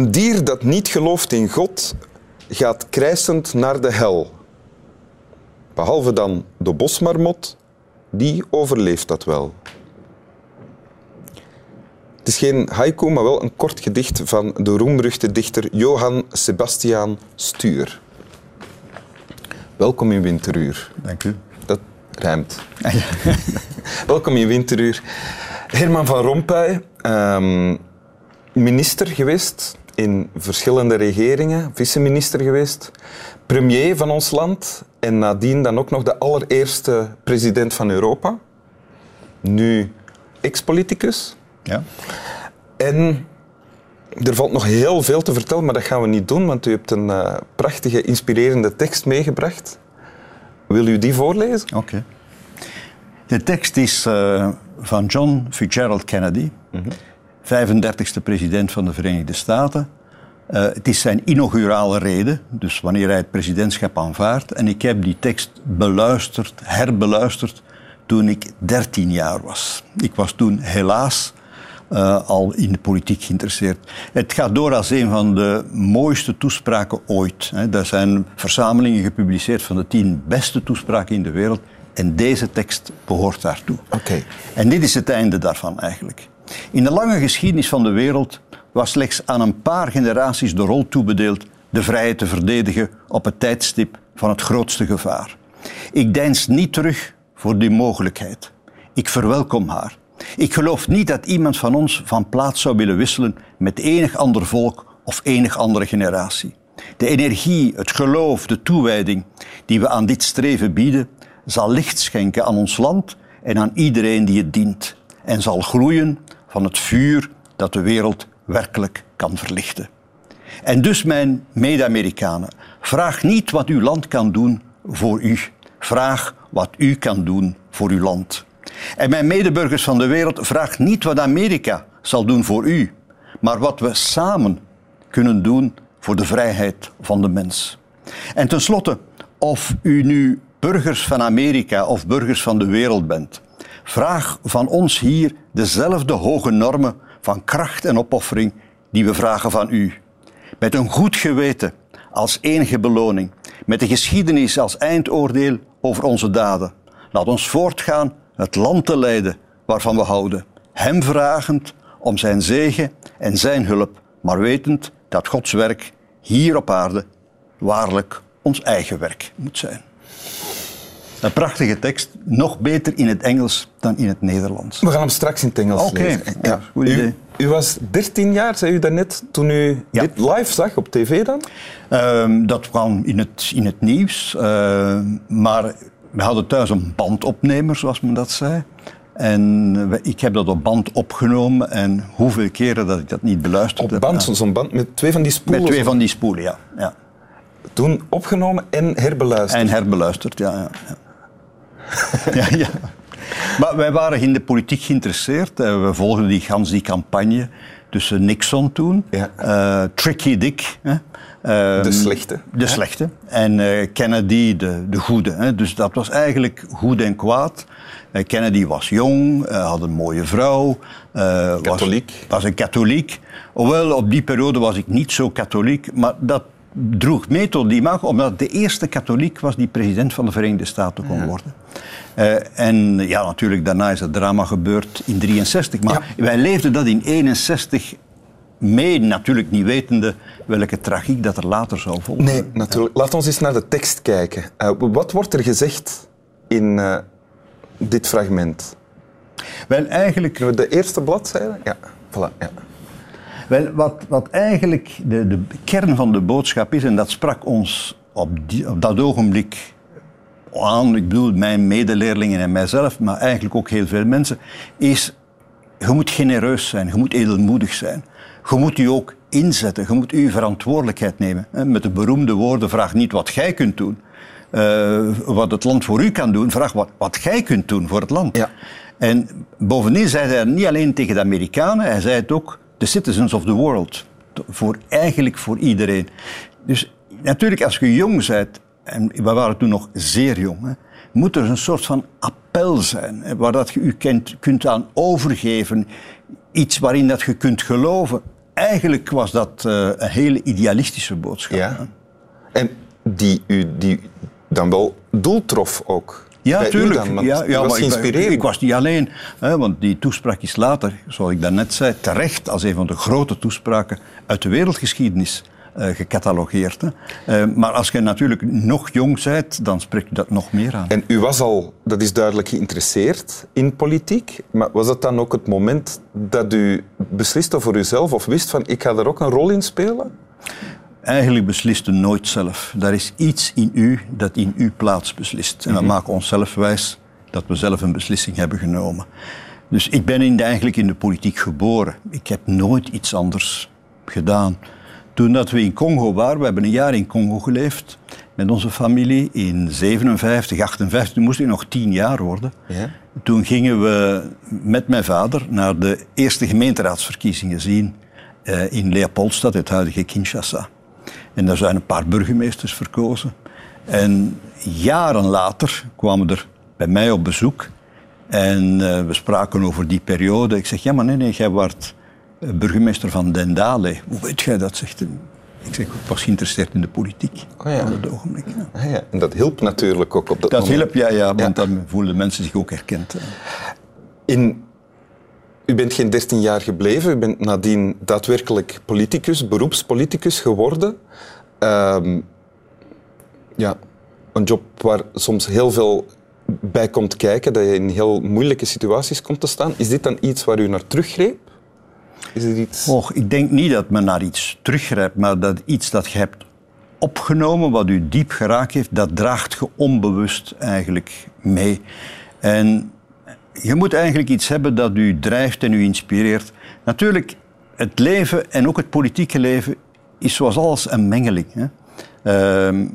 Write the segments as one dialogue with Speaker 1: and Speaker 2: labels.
Speaker 1: Een dier dat niet gelooft in God gaat krijsend naar de hel. Behalve dan de bosmarmot, die overleeft dat wel. Het is geen haiku, maar wel een kort gedicht van de roemruchte dichter Johann Sebastian Stuur. Welkom in Winteruur.
Speaker 2: Dank u.
Speaker 1: Dat rijmt. Welkom in Winteruur. Herman van Rompuy, ehm, minister geweest in verschillende regeringen, vice-minister geweest, premier van ons land en nadien dan ook nog de allereerste president van Europa. Nu ex-politicus.
Speaker 2: Ja.
Speaker 1: En er valt nog heel veel te vertellen, maar dat gaan we niet doen, want u hebt een eh, prachtige, inspirerende tekst meegebracht. Wil u die voorlezen?
Speaker 2: Oké. De tekst is uh, van John Fitzgerald Kennedy, 35e president van de Verenigde Staten. Uh, het is zijn inaugurale reden, dus wanneer hij het presidentschap aanvaardt. En ik heb die tekst beluisterd, herbeluisterd, toen ik 13 jaar was. Ik was toen helaas uh, al in de politiek geïnteresseerd. Het gaat door als een van de mooiste toespraken ooit. Er zijn verzamelingen gepubliceerd van de tien beste toespraken in de wereld. En deze tekst behoort daartoe.
Speaker 1: Oké.
Speaker 2: En dit is het einde daarvan eigenlijk. In de lange geschiedenis van de wereld was slechts aan een paar generaties de rol toebedeeld de vrijheid te verdedigen op het tijdstip van het grootste gevaar. Ik deins niet terug voor die mogelijkheid. Ik verwelkom haar. Ik geloof niet dat iemand van ons van plaats zou willen wisselen met enig ander volk of enig andere generatie. De energie, het geloof, de toewijding die we aan dit streven bieden, zal licht schenken aan ons land en aan iedereen die het dient. En zal groeien van het vuur dat de wereld werkelijk kan verlichten. En dus, mijn mede-Amerikanen, vraag niet wat uw land kan doen voor u. Vraag wat u kan doen voor uw land. En mijn medeburgers van de wereld, vraag niet wat Amerika zal doen voor u, maar wat we samen kunnen doen voor de vrijheid van de mens. En tenslotte, of u nu burgers van Amerika of burgers van de wereld bent, vraag van ons hier dezelfde hoge normen van kracht en opoffering die we vragen van u. Met een goed geweten als enige beloning, met de geschiedenis als eindoordeel over onze daden. Laat ons voortgaan het land te leiden waarvan we houden. Hem vragend om zijn zegen en zijn hulp, maar wetend dat Gods werk hier op aarde waarlijk ons eigen werk moet zijn. Een prachtige tekst, nog beter in het Engels dan in het Nederlands.
Speaker 1: We gaan hem straks in het Engels
Speaker 2: Oké,
Speaker 1: lezen.
Speaker 2: ja, goed idee.
Speaker 1: U, u was 13 jaar, zei u daarnet, toen u
Speaker 2: Ja.
Speaker 1: dit live zag op tv dan?
Speaker 2: Ehm, dat kwam in het, in het nieuws, ehm, maar we hadden thuis een bandopnemer, zoals men dat zei. En ik heb dat op band opgenomen en hoeveel keren dat ik dat niet beluisterd
Speaker 1: Op
Speaker 2: heb.
Speaker 1: band,
Speaker 2: Ja.
Speaker 1: zo'n band met twee van die spoelen.
Speaker 2: Met twee van die spoelen, ja. ja.
Speaker 1: Toen opgenomen en herbeluisterd.
Speaker 2: En herbeluisterd, ja. ja, ja. ja, ja. Maar wij waren in de politiek geïnteresseerd. Eh, We volgden die, gans die campagne tussen Nixon toen,
Speaker 1: Ja.
Speaker 2: eh, Tricky Dick, hè, eh,
Speaker 1: De slechte.
Speaker 2: de slechte, en Kennedy de, de goede. Hè. Dus dat was eigenlijk goed en kwaad. Kennedy was jong, had een mooie vrouw. eh, was-
Speaker 1: Katholiek.
Speaker 2: was een katholiek. Hoewel, op die periode was ik niet zo katholiek, maar dat droeg mee tot die mag, omdat de eerste katholiek was die president van de Verenigde Staten kon worden. Eh, en ja, natuurlijk, daarna is het drama gebeurd in 63. Maar wij leefden dat in 61 mee, natuurlijk niet wetende welke tragiek dat er later zou volgen.
Speaker 1: Nee, natuurlijk. Laat ons eens naar de tekst kijken. Eh, wat wordt er gezegd in eh, dit fragment?
Speaker 2: Wel, eigenlijk
Speaker 1: Kunnen we de eerste bladzijde? Ja, voilà. Ja.
Speaker 2: Wel, wat, wat eigenlijk de, de kern van de boodschap is, en dat sprak ons op, die, op dat ogenblik aan, ik bedoel mijn medeleerlingen en mijzelf, maar eigenlijk ook heel veel mensen, is je moet genereus zijn, je moet edelmoedig zijn. Je moet je ook inzetten, je moet je verantwoordelijkheid nemen. Met de beroemde woorden, vraag niet wat jij kunt doen, eh, wat het land voor u kan doen, vraag wat, wat jij kunt doen voor het land.
Speaker 1: Ja.
Speaker 2: En bovendien zei hij niet alleen tegen de Amerikanen, hij zei het ook the citizens of the world. Voor, eigenlijk voor iedereen. Dus natuurlijk, als je jong bent, en we waren toen nog zeer jong, hè, moet er een soort van appel zijn, hè, waar dat je je kunt, kunt aan overgeven. Iets waarin dat je kunt geloven. eigenlijk was dat uh, een hele idealistische boodschap.
Speaker 1: Ja. En die u die dan wel doel trof ook.
Speaker 2: Ja, natuurlijk. Ja, ja,
Speaker 1: was
Speaker 2: maar ik, ik, was niet alleen, hè, want die toespraak is later, zoals ik daarnet zei, terecht als een van de grote toespraken uit de wereldgeschiedenis uh, gecatalogeerd. Uh, maar als je natuurlijk nog jong bent, dan spreekt u dat nog meer aan.
Speaker 1: En u was al, dat is duidelijk, geïnteresseerd in politiek. Maar was dat dan ook het moment dat u besliste voor uzelf of wist van ik ga er ook een rol in spelen?
Speaker 2: Eigenlijk beslist u nooit zelf. Er is iets in u dat in uw plaats beslist. En dat -hmm. maakt onszelf wijs dat we zelf een beslissing hebben genomen. Dus ik ben in de, eigenlijk in de politiek geboren. Ik heb nooit iets anders gedaan. Toen dat we in Congo waren, we hebben een jaar in Congo geleefd met onze familie in 57, 58, toen moest ik nog tien jaar worden. Ja. Toen gingen we met mijn vader naar de eerste gemeenteraadsverkiezingen zien uh, in Leopoldstad, het huidige Kinshasa. En daar zijn een paar burgemeesters verkozen. En jaren later kwamen er bij mij op bezoek. En uh, we spraken over die periode. Ik zeg, ja maar nee, nee, jij wordt burgemeester van Dendale. Hoe weet jij dat? Zegt hij. Ik zeg, ik was geïnteresseerd in de politiek
Speaker 1: oh ja. op
Speaker 2: het ogenblik.
Speaker 1: Ja. Ah ja. En dat hielp natuurlijk ook op dat,
Speaker 2: dat
Speaker 1: moment.
Speaker 2: hielp, ja, ja, want dan voelden mensen zich ook herkend.
Speaker 1: In, u bent geen 13 jaar gebleven, u bent nadien daadwerkelijk politicus, beroepspoliticus geworden. Um, ja, een job waar soms heel veel bij komt kijken, dat je in heel moeilijke situaties komt te staan. Is dit dan iets waar u naar teruggreep? Is er iets...
Speaker 2: Och, ik denk niet dat men naar iets teruggrijpt, maar dat iets dat je hebt opgenomen, wat u diep geraakt heeft, dat draagt je onbewust eigenlijk mee. En je moet eigenlijk iets hebben dat u drijft en u inspireert. Natuurlijk, het leven en ook het politieke leven is zoals alles een mengeling. Hè? Uh,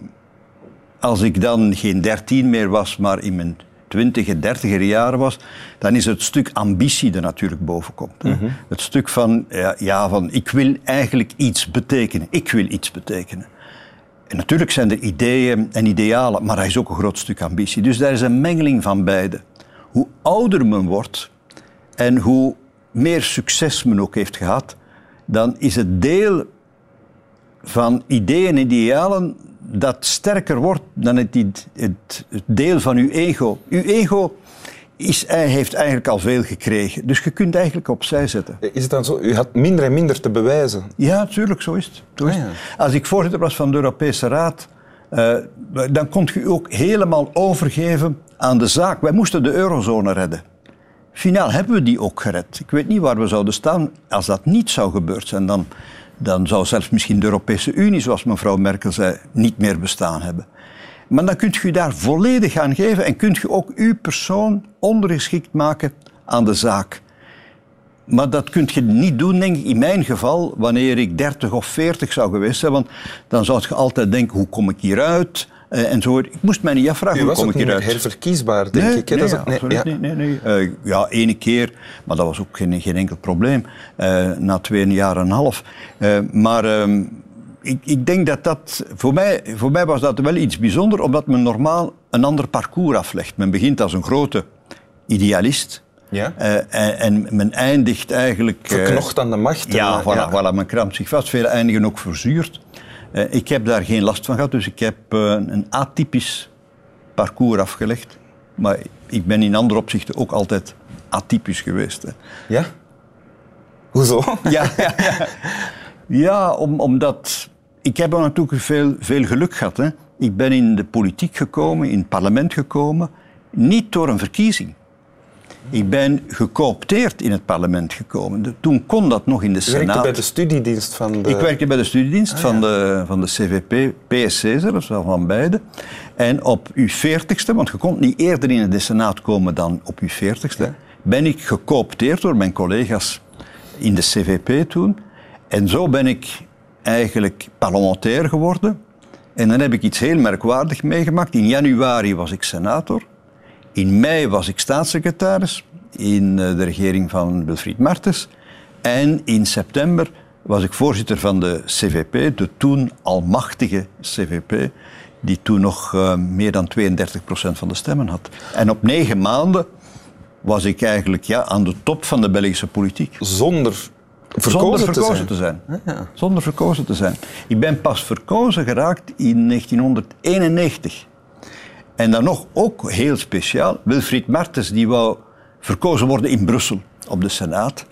Speaker 2: als ik dan geen dertien meer was, maar in mijn twintige, dertiger jaren was, dan is het stuk ambitie er natuurlijk boven komt. Mm -hmm. Het stuk van, ja, ja, van, ik wil eigenlijk iets betekenen. Ik wil iets betekenen. En natuurlijk zijn er ideeën en idealen, maar er is ook een groot stuk ambitie. Dus daar is een mengeling van beide. Hoe ouder men wordt en hoe meer succes men ook heeft gehad, dan is het deel van ideeën en idealen dat sterker wordt dan het, het, het, deel van uw ego. Uw ego is, heeft eigenlijk al veel gekregen. Dus je kunt eigenlijk opzij zetten.
Speaker 1: Is het dan zo? U had minder en minder te bewijzen?
Speaker 2: Ja, natuurlijk, zo is het. Zo is het. Ah, ja. Als ik voorzitter was van de Europese Raad, uh, dan kon je u ook helemaal overgeven aan de zaak. Wij moesten de eurozone redden. Finaal hebben we die ook gered. Ik weet niet waar we zouden staan als dat niet zou gebeurd zijn. Dan dan zou zelfs misschien de Europese Unie, zoals mevrouw Merkel zei, niet meer bestaan hebben. Maar dan kunt u daar volledig aan geven en kunt u ook uw persoon ondergeschikt maken aan de zaak. Maar dat kunt je niet doen, denk ik, in mijn geval, wanneer ik 30 of 40 zou geweest zijn. Want dan zou je altijd denken, hoe kom ik hieruit? Uh, en zo. Ik moest mij niet afvragen,
Speaker 1: was
Speaker 2: hoe kom
Speaker 1: ik
Speaker 2: hieruit?
Speaker 1: herverkiesbaar, denk
Speaker 2: nee,
Speaker 1: ik. Hè?
Speaker 2: Nee,
Speaker 1: dat is,
Speaker 2: nee, absoluut ja. niet. Nee, nee. Uh, ja, ene keer, maar dat was ook geen, geen enkel probleem. Uh, na twee jaar en een half. maar um, ik, ik, denk dat dat... Voor mij, voor mij was dat wel iets bijzonders, omdat men normaal een ander parcours aflegt. Men begint als een grote idealist.
Speaker 1: Ja?
Speaker 2: en, en, men eindigt eigenlijk...
Speaker 1: Verknocht aan de macht.
Speaker 2: Ja, voilà, ja. voilà, men krampt zich vast. Vele eindigen ook verzuurd. Uh, ik heb daar geen last van gehad, dus ik heb uh, een atypisch parcours afgelegd. Maar ik ben in andere opzichten ook altijd atypisch geweest. Hè.
Speaker 1: Ja? Hoezo?
Speaker 2: ja, ja, ja. ja om, omdat... Ik heb natuurlijk veel, veel geluk gehad. Hè. Ik ben in de politiek gekomen, in het parlement gekomen, niet door een verkiezing. Ik ben gecoopteerd in het parlement gekomen. Toen kon dat nog in de Senaat.
Speaker 1: Je werkte bij de studiedienst van de...
Speaker 2: Ik werkte bij de studiedienst ah, van, de, van de CVP, PSC zelfs, van beide. En op uw veertigste, want je kon niet eerder in de Senaat komen dan op uw veertigste, ja. ben ik gecoopteerd door mijn collega's in de CVP toen. En zo ben ik eigenlijk parlementair geworden. En dan heb ik iets heel merkwaardigs meegemaakt. In januari was ik senator. In mei was ik staatssecretaris in de regering van Wilfried Martens. En in september was ik voorzitter van de CVP, de toen almachtige CVP, die toen nog uh, meer dan 32% van de stemmen had. En op negen maanden was ik eigenlijk ja, aan de top van de Belgische politiek.
Speaker 1: Zonder Verkozen
Speaker 2: zonder
Speaker 1: te
Speaker 2: verkozen te zijn. Zonder verkozen te zijn. Ik ben pas verkozen geraakt in 1991. En dan nog ook heel speciaal, Wilfried Martens die wou verkozen worden in Brussel op de Senaat.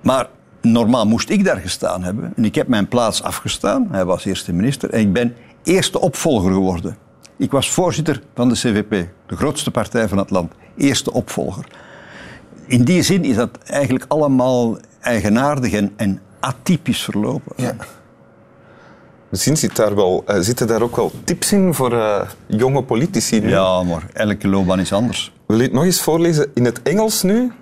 Speaker 2: Maar normaal moest ik daar gestaan hebben. En ik heb mijn plaats afgestaan. Hij was eerste minister. En ik ben eerste opvolger geworden. Ik was voorzitter van de CVP, de grootste partij van het land. Eerste opvolger. In die zin is dat eigenlijk allemaal eigenaardig en, en atypisch verlopen.
Speaker 1: Ja. Misschien zit daar wel, uh, zitten daar ook wel tips in voor uh, jonge politici nu.
Speaker 2: Ja, maar elke loopbaan is anders.
Speaker 1: Wil je het nog eens voorlezen in het Engels nu?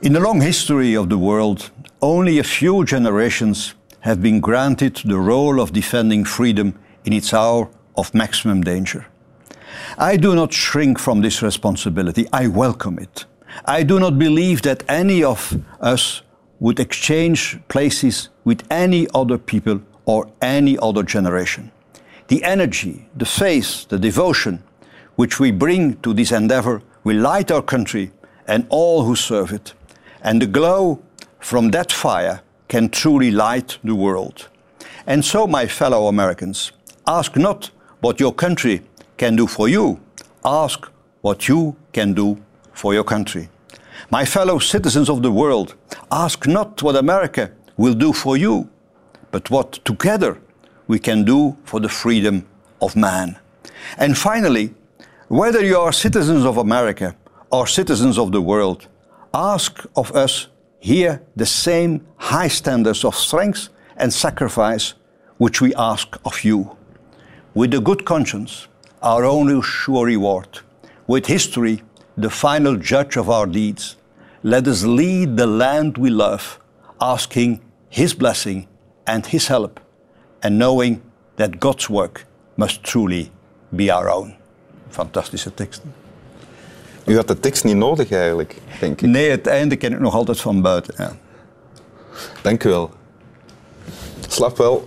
Speaker 2: In the long history of the world, only a few generations have been granted the role of defending freedom in its hour of maximum danger. I do not shrink from this responsibility, I welcome it. I do not believe that any of us would exchange places with any other people or any other generation. The energy, the faith, the devotion which we bring to this endeavor will light our country and all who serve it. And the glow from that fire can truly light the world. And so, my fellow Americans, ask not what your country can do for you, ask what you can do for your country. My fellow citizens of the world, ask not what America will do for you, but what together we can do for the freedom of man. And finally, whether you are citizens of America or citizens of the world, ask of us here the same high standards of strength and sacrifice which we ask of you. With a good conscience, our only sure reward, with history, the final judge of our deeds, let us lead the land we love, asking His blessing and His help, and knowing that God's work must truly be our own. Fantastische teksten.
Speaker 1: U had de tekst niet nodig eigenlijk, denk ik.
Speaker 2: Nee, het einde ken ik nog altijd van buiten. Ja.
Speaker 1: Dank u wel. Slap wel.